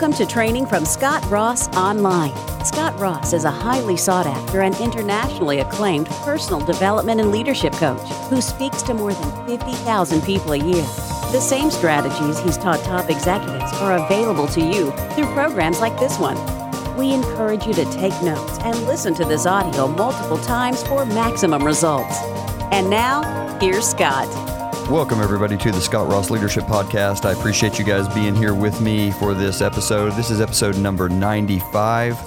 Welcome to training from Scott Ross Online. Scott Ross is a highly sought after and internationally acclaimed personal development and leadership coach who speaks to more than 50,000 people a year. The same strategies he's taught top executives are available to you through programs like this one. We encourage you to take notes and listen to this audio multiple times for maximum results. And now, here's Scott. Welcome, everybody, to the Scott Ross Leadership Podcast. I appreciate you guys being here with me for this episode. This is episode number 95,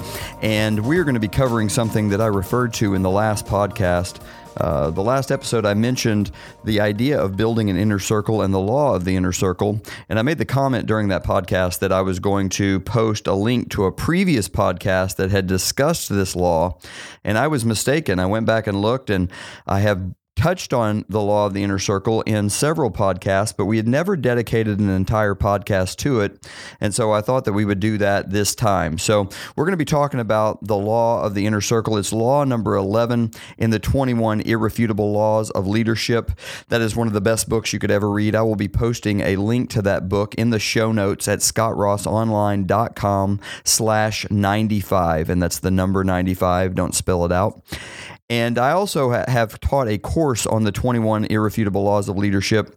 and we're going to be covering something that I referred to in the last podcast. Uh, the last episode, I mentioned the idea of building an inner circle and the law of the inner circle. And I made the comment during that podcast that I was going to post a link to a previous podcast that had discussed this law. And I was mistaken. I went back and looked, and I have touched on the law of the inner circle in several podcasts, but we had never dedicated an entire podcast to it. And so I thought that we would do that this time. So we're going to be talking about the law of the inner circle. It's law number 11 in the 21 irrefutable laws of leadership. That is one of the best books you could ever read. I will be posting a link to that book in the show notes at scottrossonline.com slash 95. And that's the number 95. Don't spell it out. And I also ha- have taught a course on the 21 irrefutable laws of leadership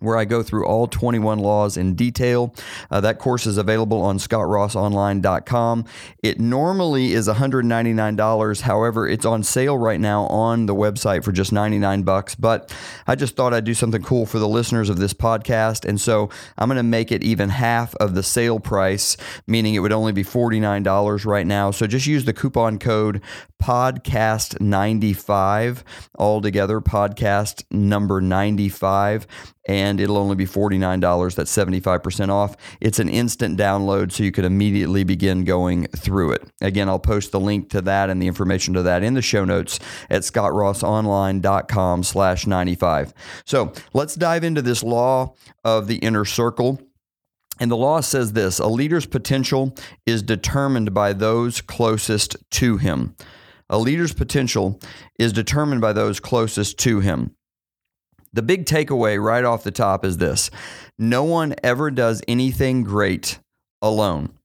where I go through all 21 laws in detail. Uh, that course is available on scottrossonline.com. It normally is $199. However, it's on sale right now on the website for just 99 bucks, but I just thought I'd do something cool for the listeners of this podcast, and so I'm going to make it even half of the sale price, meaning it would only be $49 right now. So just use the coupon code podcast95 all together, podcast number 95 and it'll only be $49. That's 75% off. It's an instant download, so you could immediately begin going through it. Again, I'll post the link to that and the information to that in the show notes at scottrossonline.com slash 95. So let's dive into this law of the inner circle. And the law says this a leader's potential is determined by those closest to him. A leader's potential is determined by those closest to him. The big takeaway right off the top is this no one ever does anything great alone.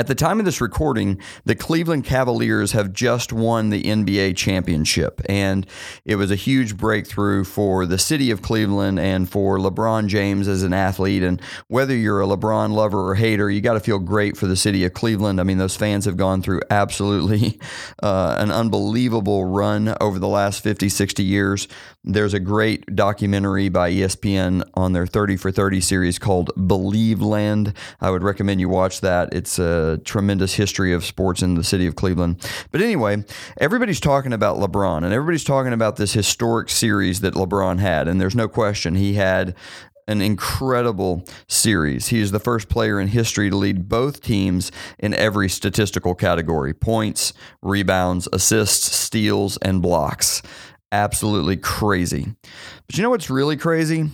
At the time of this recording, the Cleveland Cavaliers have just won the NBA championship, and it was a huge breakthrough for the city of Cleveland and for LeBron James as an athlete. And whether you're a LeBron lover or hater, you got to feel great for the city of Cleveland. I mean, those fans have gone through absolutely uh, an unbelievable run over the last 50, 60 years. There's a great documentary by ESPN on their 30 for 30 series called Believeland. I would recommend you watch that. It's a tremendous history of sports in the city of Cleveland. But anyway, everybody's talking about LeBron and everybody's talking about this historic series that LeBron had. And there's no question he had an incredible series. He is the first player in history to lead both teams in every statistical category points, rebounds, assists, steals, and blocks. Absolutely crazy. But you know what's really crazy?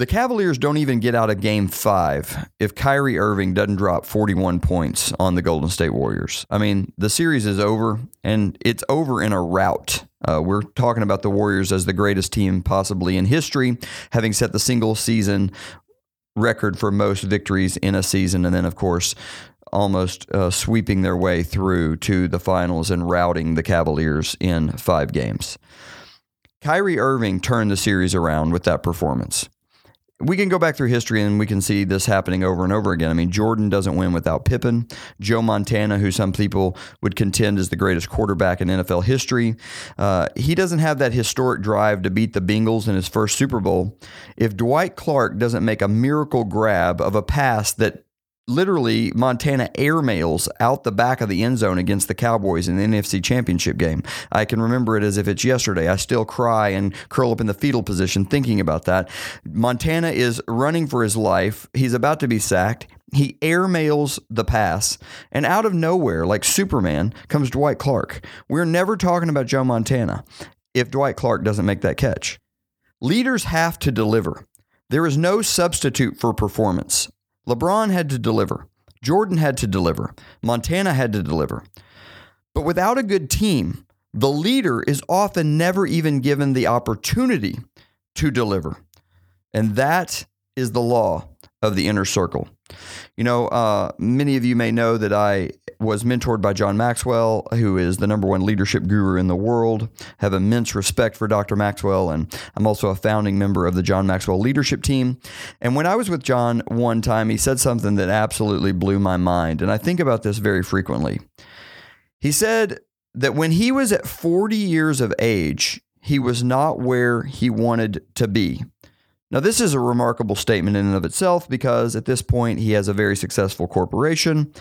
The Cavaliers don't even get out of game five if Kyrie Irving doesn't drop 41 points on the Golden State Warriors. I mean, the series is over, and it's over in a rout. Uh, we're talking about the Warriors as the greatest team possibly in history, having set the single season record for most victories in a season. And then, of course, almost uh, sweeping their way through to the finals and routing the Cavaliers in five games. Kyrie Irving turned the series around with that performance we can go back through history and we can see this happening over and over again. I mean, Jordan doesn't win without Pippen. Joe Montana, who some people would contend is the greatest quarterback in NFL history, uh, he doesn't have that historic drive to beat the Bengals in his first Super Bowl. If Dwight Clark doesn't make a miracle grab of a pass that literally Montana airmails out the back of the end zone against the Cowboys in the NFC Championship game. I can remember it as if it's yesterday. I still cry and curl up in the fetal position thinking about that. Montana is running for his life. He's about to be sacked. He airmails the pass, and out of nowhere, like Superman, comes Dwight Clark. We're never talking about Joe Montana if Dwight Clark doesn't make that catch. Leaders have to deliver. There is no substitute for performance. LeBron had to deliver. Jordan had to deliver. Montana had to deliver. But without a good team, the leader is often never even given the opportunity to deliver. And that is the law of the inner circle. You know, uh, many of you may know that I was mentored by John Maxwell, who is the number one leadership guru in the world. Have immense respect for Dr. Maxwell, and I'm also a founding member of the John Maxwell leadership team. And when I was with John one time, he said something that absolutely blew my mind, and I think about this very frequently. He said that when he was at 40 years of age, he was not where he wanted to be. Now, this is a remarkable statement in and of itself because at this point he has a very successful corporation.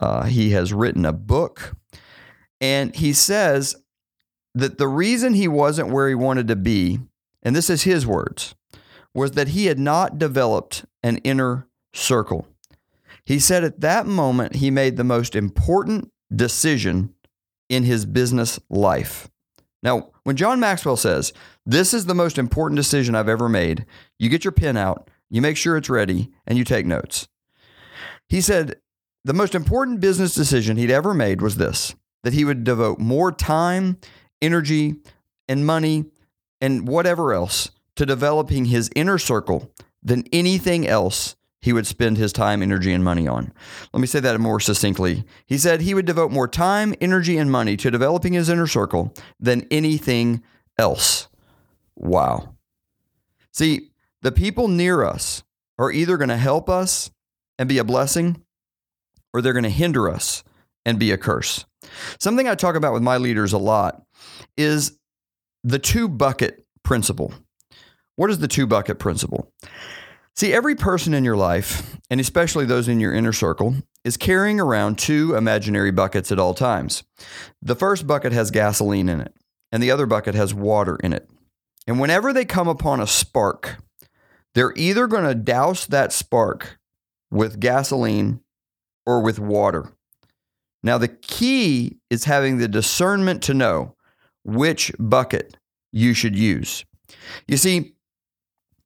Uh, he has written a book, and he says that the reason he wasn't where he wanted to be, and this is his words, was that he had not developed an inner circle. He said at that moment he made the most important decision in his business life. Now, when John Maxwell says, This is the most important decision I've ever made, you get your pen out, you make sure it's ready, and you take notes. He said, The most important business decision he'd ever made was this that he would devote more time, energy, and money, and whatever else to developing his inner circle than anything else he would spend his time, energy, and money on. Let me say that more succinctly. He said he would devote more time, energy, and money to developing his inner circle than anything else. Wow. See, the people near us are either going to help us and be a blessing, or they're going to hinder us and be a curse. Something I talk about with my leaders a lot is the two bucket principle. What is the two bucket principle? See, every person in your life, and especially those in your inner circle, is carrying around two imaginary buckets at all times. The first bucket has gasoline in it, and the other bucket has water in it. And whenever they come upon a spark, they're either going to douse that spark with gasoline or with water. Now, the key is having the discernment to know which bucket you should use. You see,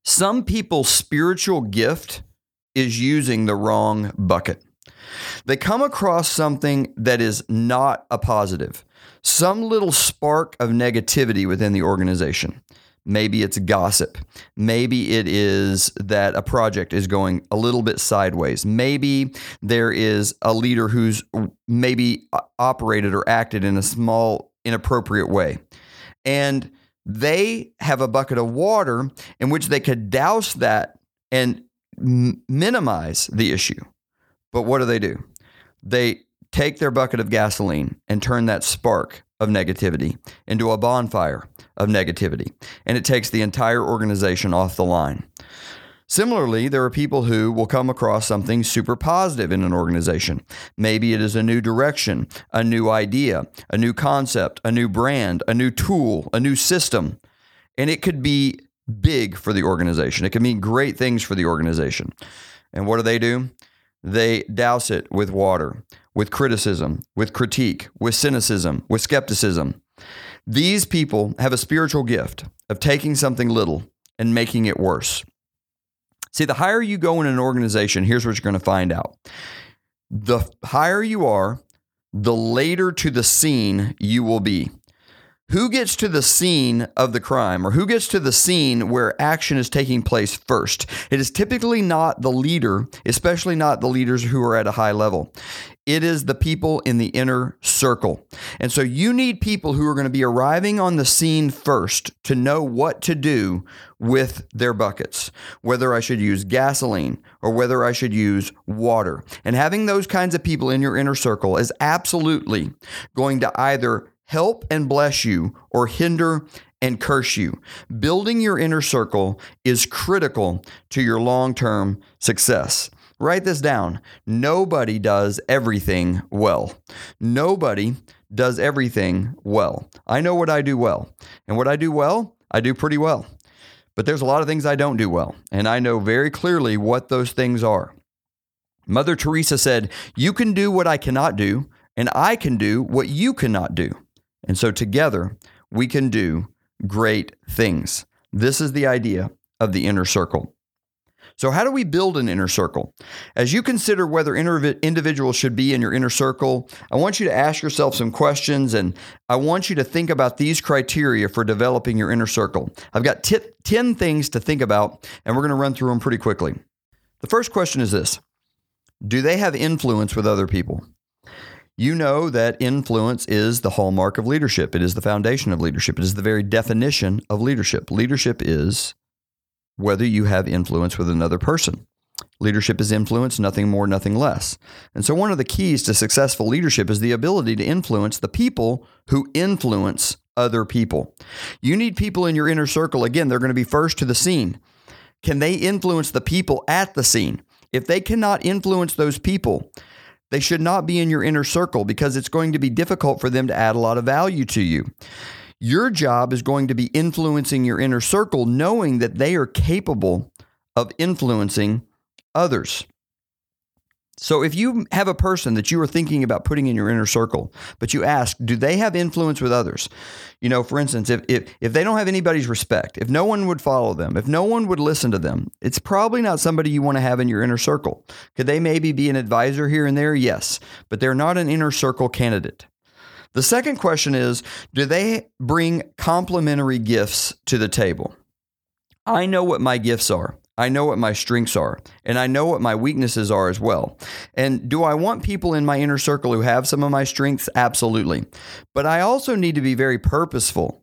some people's spiritual gift is using the wrong bucket. They come across something that is not a positive, some little spark of negativity within the organization. Maybe it's gossip. Maybe it is that a project is going a little bit sideways. Maybe there is a leader who's maybe operated or acted in a small, inappropriate way. And they have a bucket of water in which they could douse that and m- minimize the issue. But what do they do? They take their bucket of gasoline and turn that spark of negativity into a bonfire of negativity, and it takes the entire organization off the line. Similarly, there are people who will come across something super positive in an organization. Maybe it is a new direction, a new idea, a new concept, a new brand, a new tool, a new system. And it could be big for the organization. It can mean great things for the organization. And what do they do? They douse it with water, with criticism, with critique, with cynicism, with skepticism. These people have a spiritual gift of taking something little and making it worse. See, the higher you go in an organization, here's what you're going to find out. The higher you are, the later to the scene you will be. Who gets to the scene of the crime or who gets to the scene where action is taking place first? It is typically not the leader, especially not the leaders who are at a high level. It is the people in the inner circle. And so you need people who are going to be arriving on the scene first to know what to do with their buckets, whether I should use gasoline or whether I should use water. And having those kinds of people in your inner circle is absolutely going to either help and bless you or hinder and curse you. Building your inner circle is critical to your long term success. Write this down. Nobody does everything well. Nobody does everything well. I know what I do well. And what I do well, I do pretty well. But there's a lot of things I don't do well. And I know very clearly what those things are. Mother Teresa said, You can do what I cannot do, and I can do what you cannot do. And so together, we can do great things. This is the idea of the inner circle. So, how do we build an inner circle? As you consider whether individuals should be in your inner circle, I want you to ask yourself some questions and I want you to think about these criteria for developing your inner circle. I've got t- 10 things to think about, and we're going to run through them pretty quickly. The first question is this Do they have influence with other people? You know that influence is the hallmark of leadership. It is the foundation of leadership. It is the very definition of leadership. Leadership is whether you have influence with another person. Leadership is influence, nothing more, nothing less. And so, one of the keys to successful leadership is the ability to influence the people who influence other people. You need people in your inner circle. Again, they're going to be first to the scene. Can they influence the people at the scene? If they cannot influence those people, they should not be in your inner circle because it's going to be difficult for them to add a lot of value to you. Your job is going to be influencing your inner circle, knowing that they are capable of influencing others. So if you have a person that you are thinking about putting in your inner circle, but you ask, do they have influence with others? You know, for instance, if, if, if they don't have anybody's respect, if no one would follow them, if no one would listen to them, it's probably not somebody you want to have in your inner circle. Could they maybe be an advisor here and there? Yes, but they're not an inner circle candidate. The second question is, do they bring complementary gifts to the table? I know what my gifts are. I know what my strengths are, and I know what my weaknesses are as well. And do I want people in my inner circle who have some of my strengths? Absolutely. But I also need to be very purposeful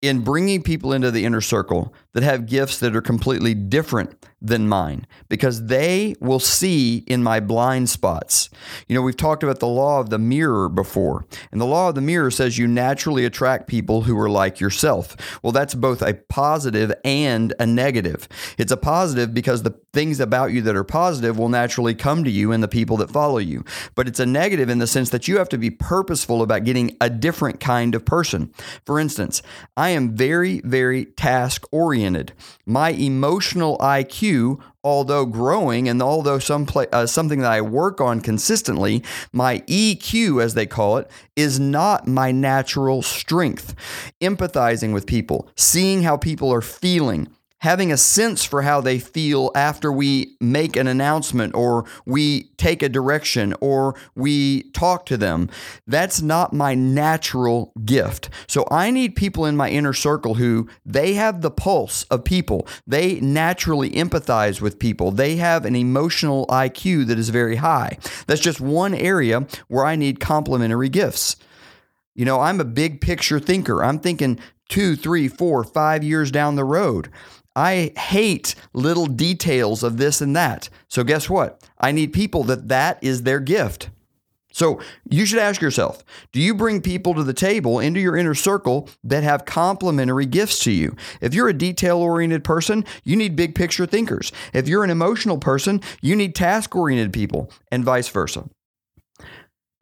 in bringing people into the inner circle that have gifts that are completely different than mine because they will see in my blind spots. You know, we've talked about the law of the mirror before, and the law of the mirror says you naturally attract people who are like yourself. Well, that's both a positive and a negative. It's a positive because the things about you that are positive will naturally come to you and the people that follow you. But it's a negative in the sense that you have to be purposeful about getting a different kind of person. For instance, I am very, very task oriented. My emotional IQ although growing and although some uh, something that I work on consistently, my EQ, as they call it, is not my natural strength. Empathizing with people, seeing how people are feeling, having a sense for how they feel after we make an announcement or we take a direction or we talk to them. That's not my natural gift. So I need people in my inner circle who they have the pulse of people. They naturally empathize with people. They have an emotional IQ that is very high. That's just one area where I need complementary gifts. You know, I'm a big picture thinker. I'm thinking two, three, four, five years down the road. I hate little details of this and that. So guess what? I need people that that is their gift. So you should ask yourself, do you bring people to the table into your inner circle that have complementary gifts to you? If you're a detail oriented person, you need big picture thinkers. If you're an emotional person, you need task oriented people and vice versa.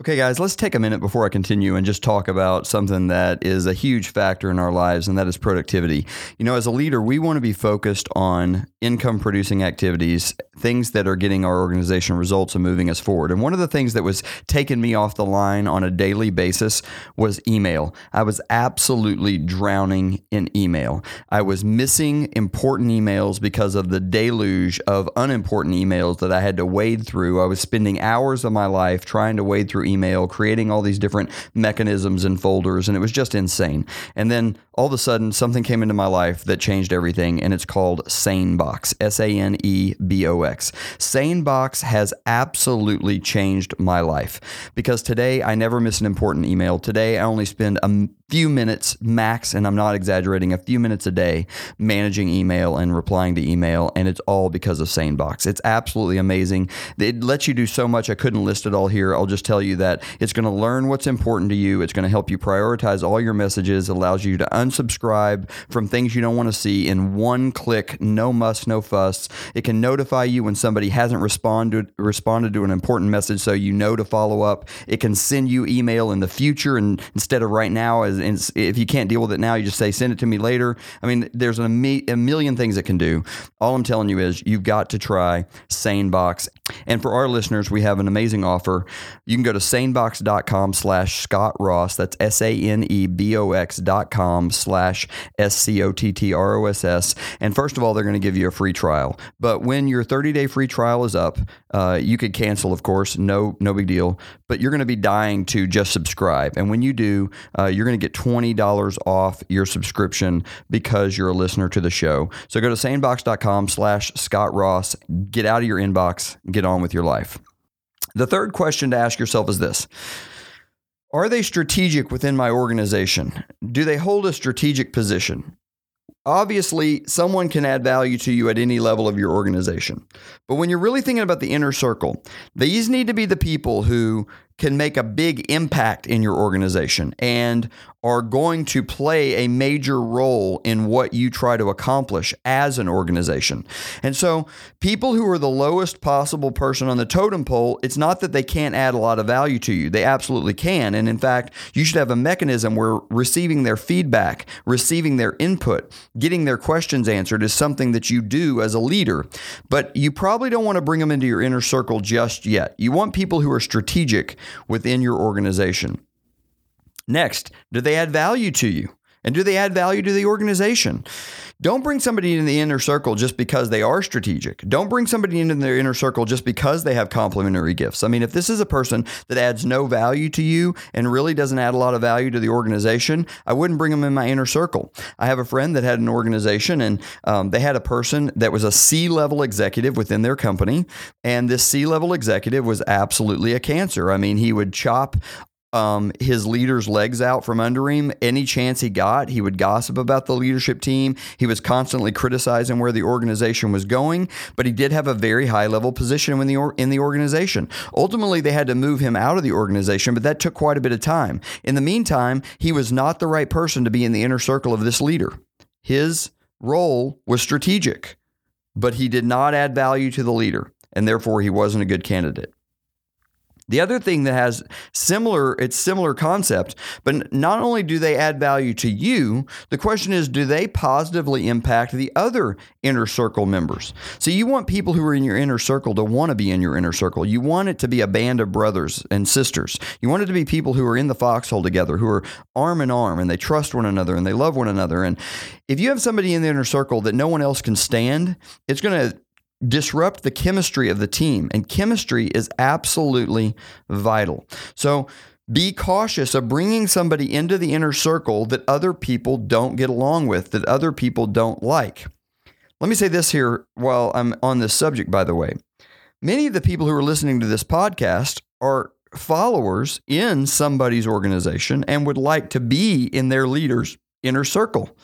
Okay, guys, let's take a minute before I continue and just talk about something that is a huge factor in our lives, and that is productivity. You know, as a leader, we want to be focused on income producing activities, things that are getting our organization results and moving us forward. And one of the things that was taking me off the line on a daily basis was email. I was absolutely drowning in email. I was missing important emails because of the deluge of unimportant emails that I had to wade through. I was spending hours of my life trying to wade through email, creating all these different mechanisms and folders, and it was just insane. And then all of a sudden, something came into my life that changed everything, and it's called SaneBox, S A N E B O X. SaneBox has absolutely changed my life because today I never miss an important email. Today I only spend a few minutes max, and I'm not exaggerating, a few minutes a day managing email and replying to email, and it's all because of SaneBox. It's absolutely amazing. It lets you do so much. I couldn't list it all here. I'll just tell you that it's going to learn what's important to you. It's going to help you prioritize all your messages, it allows you to unsubscribe from things you don't want to see in one click, no muss, no fuss. It can notify you when somebody hasn't responded responded to an important message so you know to follow up. It can send you email in the future and instead of right now as if you can't deal with it now, you just say send it to me later. I mean, there's a, a million things it can do. All I'm telling you is you've got to try SaneBox. And for our listeners, we have an amazing offer. You can go to sanebox.com slash Scott Ross. That's S-A-N-E-B-O-X dot com slash S-C-O-T-T-R-O-S-S. And first of all, they're going to give you a free trial. But when your 30-day free trial is up, uh, you could cancel, of course. No, no big deal. But you're going to be dying to just subscribe. And when you do, uh, you're going to get $20 off your subscription because you're a listener to the show. So go to sanebox.com slash Scott Ross. Get out of your inbox. Get on with your life. The third question to ask yourself is this Are they strategic within my organization? Do they hold a strategic position? Obviously, someone can add value to you at any level of your organization. But when you're really thinking about the inner circle, these need to be the people who can make a big impact in your organization and are going to play a major role in what you try to accomplish as an organization. And so, people who are the lowest possible person on the totem pole, it's not that they can't add a lot of value to you. They absolutely can. And in fact, you should have a mechanism where receiving their feedback, receiving their input, getting their questions answered is something that you do as a leader. But you probably don't want to bring them into your inner circle just yet. You want people who are strategic within your organization. Next, do they add value to you? And do they add value to the organization? Don't bring somebody in the inner circle just because they are strategic. Don't bring somebody into their inner circle just because they have complementary gifts. I mean, if this is a person that adds no value to you and really doesn't add a lot of value to the organization, I wouldn't bring them in my inner circle. I have a friend that had an organization and um, they had a person that was a C level executive within their company. And this C level executive was absolutely a cancer. I mean, he would chop um, his leader's legs out from under him. Any chance he got, he would gossip about the leadership team. He was constantly criticizing where the organization was going, but he did have a very high level position in the or- in the organization. Ultimately, they had to move him out of the organization, but that took quite a bit of time. In the meantime, he was not the right person to be in the inner circle of this leader. His role was strategic, but he did not add value to the leader, and therefore he wasn't a good candidate. The other thing that has similar, it's similar concept, but not only do they add value to you, the question is, do they positively impact the other inner circle members? So you want people who are in your inner circle to want to be in your inner circle. You want it to be a band of brothers and sisters. You want it to be people who are in the foxhole together, who are arm in arm and they trust one another and they love one another. And if you have somebody in the inner circle that no one else can stand, it's going to disrupt the chemistry of the team. And chemistry is absolutely vital. So be cautious of bringing somebody into the inner circle that other people don't get along with, that other people don't like. Let me say this here while I'm on this subject, by the way. Many of the people who are listening to this podcast are followers in somebody's organization and would like to be in their leader's inner circle.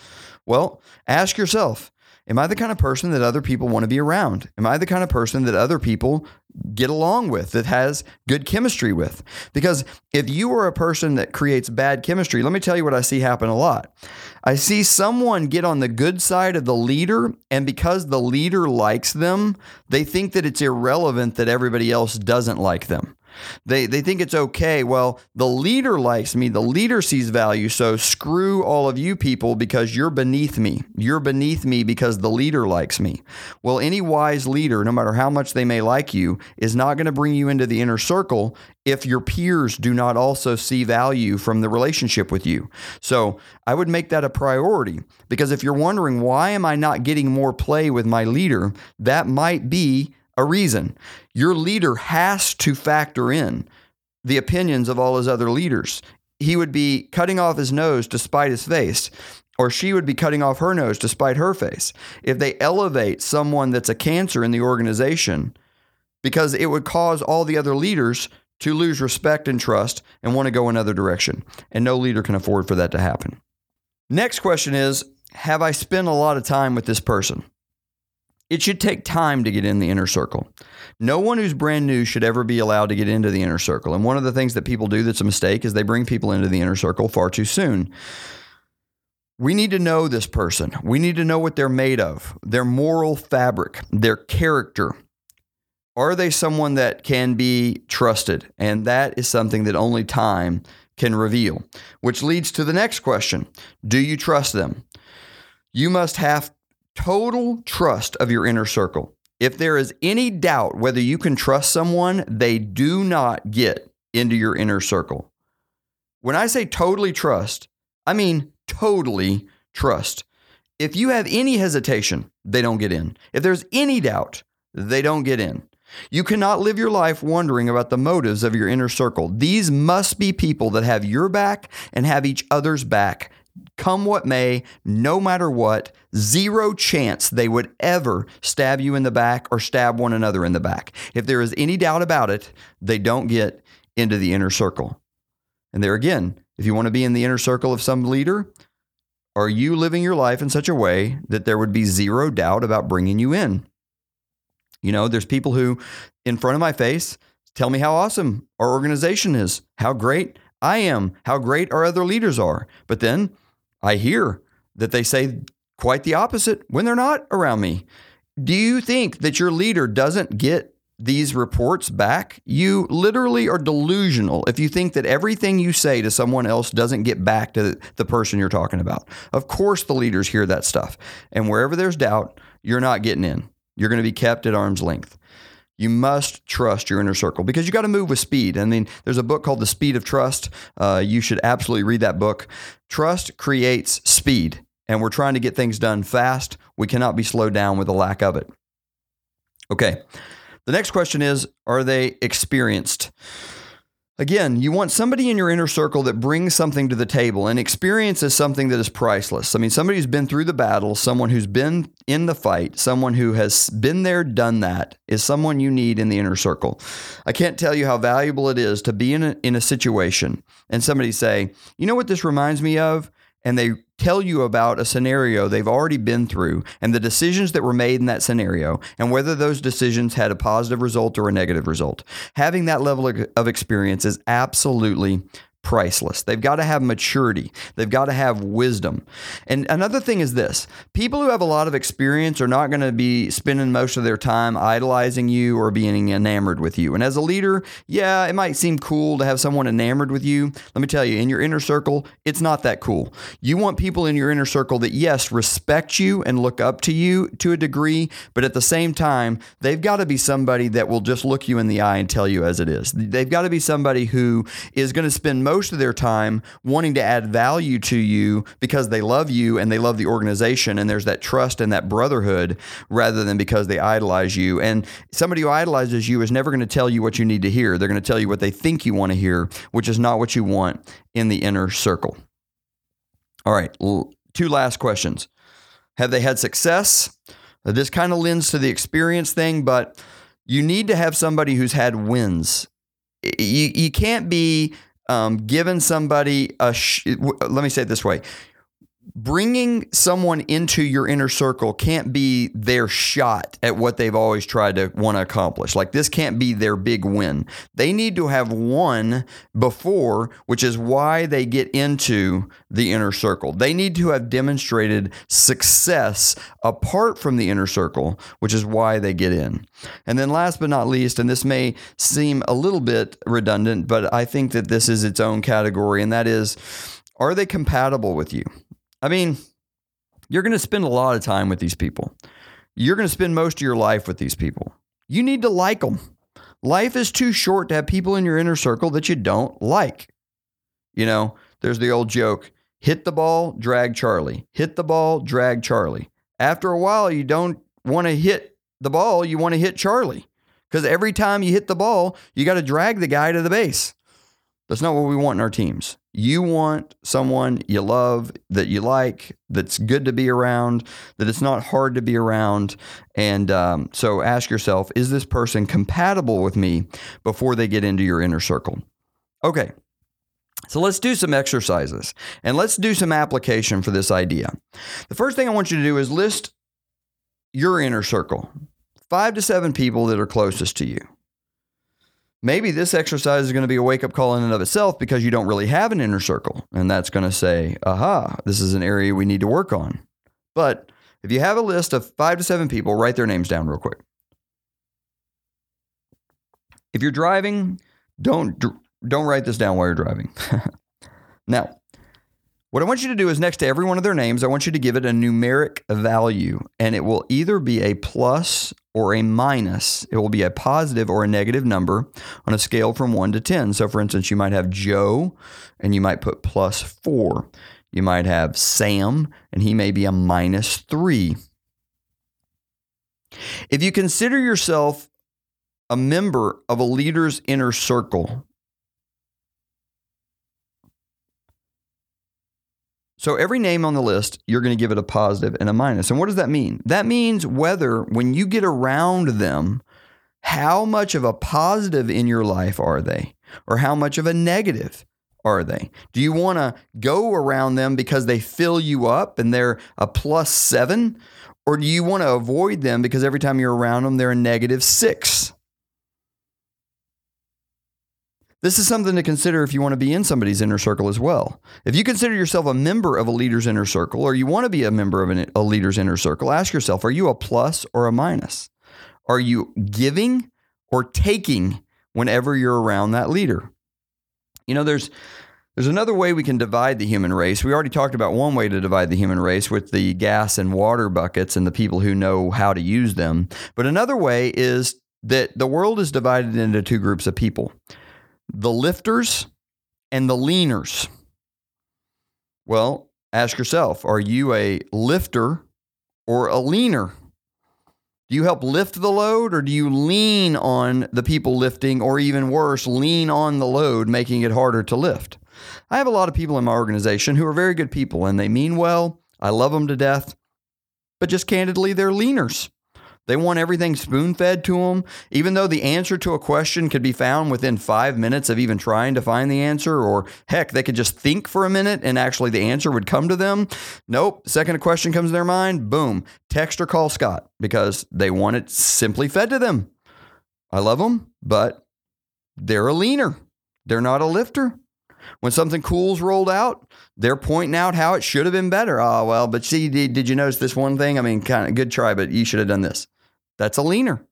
Well, ask yourself Am I the kind of person that other people want to be around? Am I the kind of person that other people get along with, that has good chemistry with? Because if you are a person that creates bad chemistry, let me tell you what I see happen a lot. I see someone get on the good side of the leader, and because the leader likes them, they think that it's irrelevant that everybody else doesn't like them. They, they think it's okay. Well, the leader likes me. The leader sees value. So screw all of you people because you're beneath me. You're beneath me because the leader likes me. Well, any wise leader, no matter how much they may like you, is not going to bring you into the inner circle if your peers do not also see value from the relationship with you. So I would make that a priority because if you're wondering, why am I not getting more play with my leader? That might be a reason. Your leader has to factor in the opinions of all his other leaders. He would be cutting off his nose to spite his face, or she would be cutting off her nose to spite her face. If they elevate someone that's a cancer in the organization, because it would cause all the other leaders to lose respect and trust and want to go another direction. And no leader can afford for that to happen. Next question is Have I spent a lot of time with this person? It should take time to get in the inner circle. No one who's brand new should ever be allowed to get into the inner circle. And one of the things that people do that's a mistake is they bring people into the inner circle far too soon. We need to know this person. We need to know what they're made of, their moral fabric, their character. Are they someone that can be trusted? And that is something that only time can reveal, which leads to the next question Do you trust them? You must have total trust of your inner circle. If there is any doubt whether you can trust someone, they do not get into your inner circle. When I say totally trust, I mean totally trust. If you have any hesitation, they don't get in. If there's any doubt, they don't get in. You cannot live your life wondering about the motives of your inner circle. These must be people that have your back and have each other's back come what may, no matter what, zero chance they would ever stab you in the back or stab one another in the back. If there is any doubt about it, they don't get into the inner circle. And there again, if you want to be in the inner circle of some leader, are you living your life in such a way that there would be zero doubt about bringing you in? You know, there's people who, in front of my face, tell me how awesome our organization is, how great I am, how great our other leaders are. But then I hear that they say quite the opposite when they're not around me. Do you think that your leader doesn't get these reports back? You literally are delusional if you think that everything you say to someone else doesn't get back to the person you're talking about. Of course, the leaders hear that stuff. And wherever there's doubt, you're not getting in. You're going to be kept at arm's length. You must trust your inner circle because you got to move with speed. I mean, there's a book called The Speed of Trust. Uh, you should absolutely read that book. Trust creates speed, and we're trying to get things done fast. We cannot be slowed down with a lack of it. Okay. The next question is Are they experienced? Again, you want somebody in your inner circle that brings something to the table, and experience is something that is priceless. I mean, somebody who's been through the battle, someone who's been in the fight, someone who has been there, done that, is someone you need in the inner circle. I can't tell you how valuable it is to be in a, in a situation and somebody say, You know what this reminds me of? And they tell you about a scenario they've already been through and the decisions that were made in that scenario and whether those decisions had a positive result or a negative result. Having that level of experience is absolutely priceless. They've got to have maturity. They've got to have wisdom. And another thing is this people who have a lot of experience are not going to be spending most of their time idolizing you or being enamored with you. And as a leader, yeah, it might seem cool to have someone enamored with you. Let me tell you, in your inner circle, it's not that cool. You want people in your inner circle that, yes, respect you and look up to you to a degree, but at the same time, they've got to be somebody that will just look you in the eye and tell you as it is. They've got to be somebody who is going to spend most most of their time wanting to add value to you because they love you and they love the organization and there's that trust and that brotherhood rather than because they idolize you. And somebody who idolizes you is never going to tell you what you need to hear. They're going to tell you what they think you want to hear, which is not what you want in the inner circle. All right, two last questions. Have they had success? Uh, this kind of lends to the experience thing, but you need to have somebody who's had wins. You, you can't be um, giving somebody a, sh- let me say it this way bringing someone into your inner circle can't be their shot at what they've always tried to want to accomplish. Like this can't be their big win. They need to have won before, which is why they get into the inner circle. They need to have demonstrated success apart from the inner circle, which is why they get in. And then last but not least, and this may seem a little bit redundant, but I think that this is its own category, and that is are they compatible with you? I mean, you're going to spend a lot of time with these people. You're going to spend most of your life with these people. You need to like them. Life is too short to have people in your inner circle that you don't like. You know, there's the old joke hit the ball, drag Charlie. Hit the ball, drag Charlie. After a while, you don't want to hit the ball, you want to hit Charlie. Because every time you hit the ball, you got to drag the guy to the base. That's not what we want in our teams. You want someone you love, that you like, that's good to be around, that it's not hard to be around. And um, so ask yourself is this person compatible with me before they get into your inner circle? Okay. So let's do some exercises and let's do some application for this idea. The first thing I want you to do is list your inner circle, five to seven people that are closest to you maybe this exercise is going to be a wake up call in and of itself because you don't really have an inner circle. And that's going to say, aha, this is an area we need to work on. But if you have a list of five to seven people, write their names down real quick. If you're driving, don't don't write this down while you're driving. now, what I want you to do is next to every one of their names, I want you to give it a numeric value, and it will either be a plus or a minus. It will be a positive or a negative number on a scale from 1 to 10. So, for instance, you might have Joe, and you might put plus 4. You might have Sam, and he may be a minus 3. If you consider yourself a member of a leader's inner circle, So every name on the list, you're going to give it a positive and a minus. And what does that mean? That means whether when you get around them, how much of a positive in your life are they? Or how much of a negative are they? Do you want to go around them because they fill you up and they're a plus seven? Or do you want to avoid them because every time you're around them, they're a negative six? This is something to consider if you want to be in somebody's inner circle as well. If you consider yourself a member of a leader's inner circle or you want to be a member of an, a leader's inner circle, ask yourself are you a plus or a minus? Are you giving or taking whenever you're around that leader? You know, there's there's another way we can divide the human race. We already talked about one way to divide the human race with the gas and water buckets and the people who know how to use them. But another way is that the world is divided into two groups of people the lifters and the leaners. Well, ask yourself are you a lifter or a leaner? Do you help lift the load or do you lean on the people lifting, or even worse, lean on the load, making it harder to lift? I have a lot of people in my organization who are very good people and they mean well. I love them to death, but just candidly, they're leaners. They want everything spoon fed to them. Even though the answer to a question could be found within five minutes of even trying to find the answer, or heck, they could just think for a minute and actually the answer would come to them. Nope. Second question comes to their mind, boom, text or call Scott because they want it simply fed to them. I love them, but they're a leaner. They're not a lifter. When something cool's rolled out, they're pointing out how it should have been better. Oh, well, but see, did, did you notice this one thing? I mean, kind of good try, but you should have done this. That's a leaner.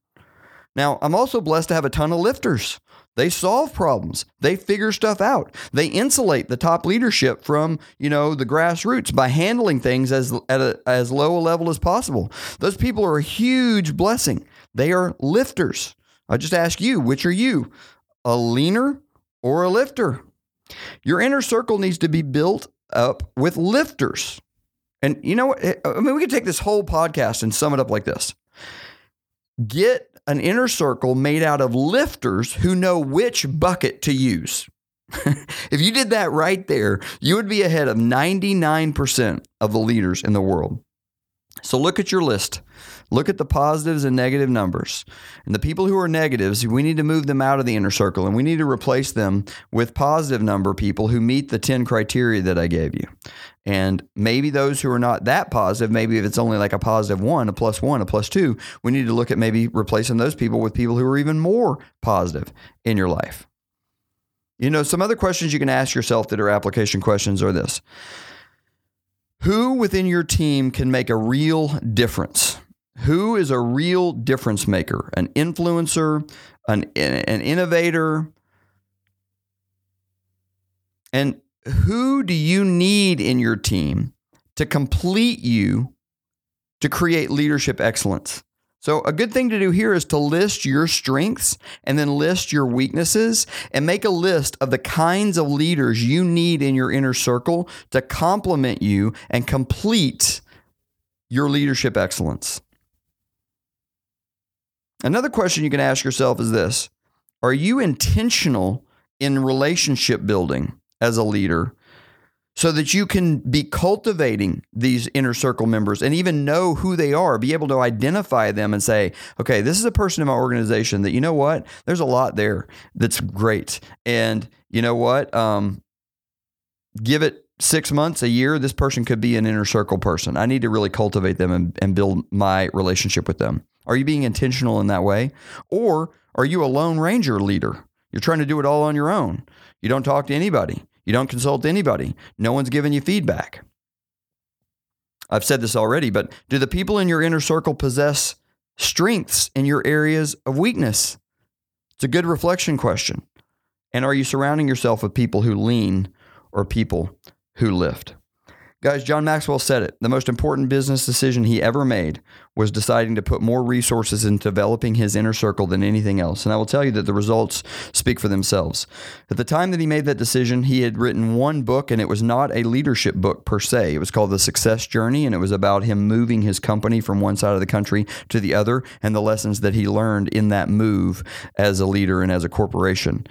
Now, I'm also blessed to have a ton of lifters. They solve problems. They figure stuff out. They insulate the top leadership from, you know, the grassroots by handling things as at a, as low a level as possible. Those people are a huge blessing. They are lifters. I just ask you, which are you? A leaner or a lifter? Your inner circle needs to be built up with lifters. And you know what? I mean, we could take this whole podcast and sum it up like this get an inner circle made out of lifters who know which bucket to use. if you did that right there, you would be ahead of 99% of the leaders in the world. So look at your list. Look at the positives and negative numbers. And the people who are negatives, we need to move them out of the inner circle and we need to replace them with positive number people who meet the 10 criteria that I gave you. And maybe those who are not that positive, maybe if it's only like a positive one, a plus one, a plus two, we need to look at maybe replacing those people with people who are even more positive in your life. You know, some other questions you can ask yourself that are application questions are this Who within your team can make a real difference? Who is a real difference maker? An influencer, an, an innovator? And who do you need in your team to complete you to create leadership excellence? So, a good thing to do here is to list your strengths and then list your weaknesses and make a list of the kinds of leaders you need in your inner circle to complement you and complete your leadership excellence. Another question you can ask yourself is this Are you intentional in relationship building? As a leader so that you can be cultivating these inner circle members and even know who they are, be able to identify them and say, okay, this is a person in my organization that, you know what, there's a lot there that's great. And you know what, um, give it six months, a year, this person could be an inner circle person. I need to really cultivate them and, and build my relationship with them. Are you being intentional in that way? Or are you a lone ranger leader? You're trying to do it all on your own. You don't talk to anybody. You don't consult anybody. No one's giving you feedback. I've said this already, but do the people in your inner circle possess strengths in your areas of weakness? It's a good reflection question. And are you surrounding yourself with people who lean or people who lift? Guys, John Maxwell said it. The most important business decision he ever made was deciding to put more resources into developing his inner circle than anything else. And I will tell you that the results speak for themselves. At the time that he made that decision, he had written one book, and it was not a leadership book per se. It was called The Success Journey, and it was about him moving his company from one side of the country to the other and the lessons that he learned in that move as a leader and as a corporation.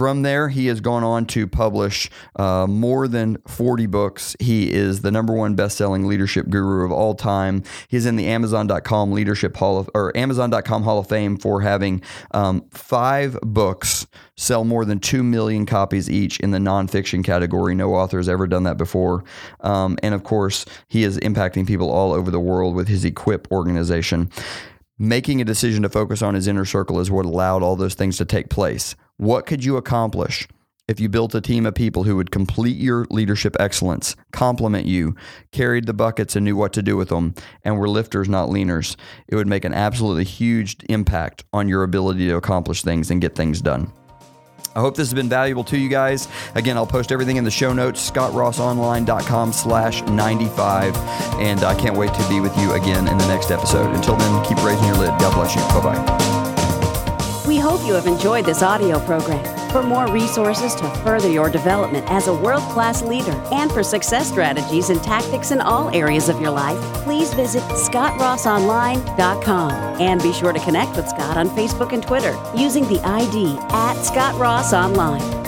From there, he has gone on to publish uh, more than 40 books. He is the number one best-selling leadership guru of all time. He's in the Amazon.com Leadership Hall of, or Amazon.com Hall of Fame for having um, five books sell more than 2 million copies each in the nonfiction category. No author has ever done that before. Um, and of course, he is impacting people all over the world with his Equip organization. Making a decision to focus on his inner circle is what allowed all those things to take place. What could you accomplish if you built a team of people who would complete your leadership excellence, complement you, carried the buckets and knew what to do with them, and were lifters, not leaners? It would make an absolutely huge impact on your ability to accomplish things and get things done. I hope this has been valuable to you guys. Again, I'll post everything in the show notes, scottrossonline.com slash 95. And I can't wait to be with you again in the next episode. Until then, keep raising your lid. God bless you. Bye-bye. You have enjoyed this audio program. For more resources to further your development as a world class leader and for success strategies and tactics in all areas of your life, please visit ScottRossOnline.com and be sure to connect with Scott on Facebook and Twitter using the ID at Scott Ross Online.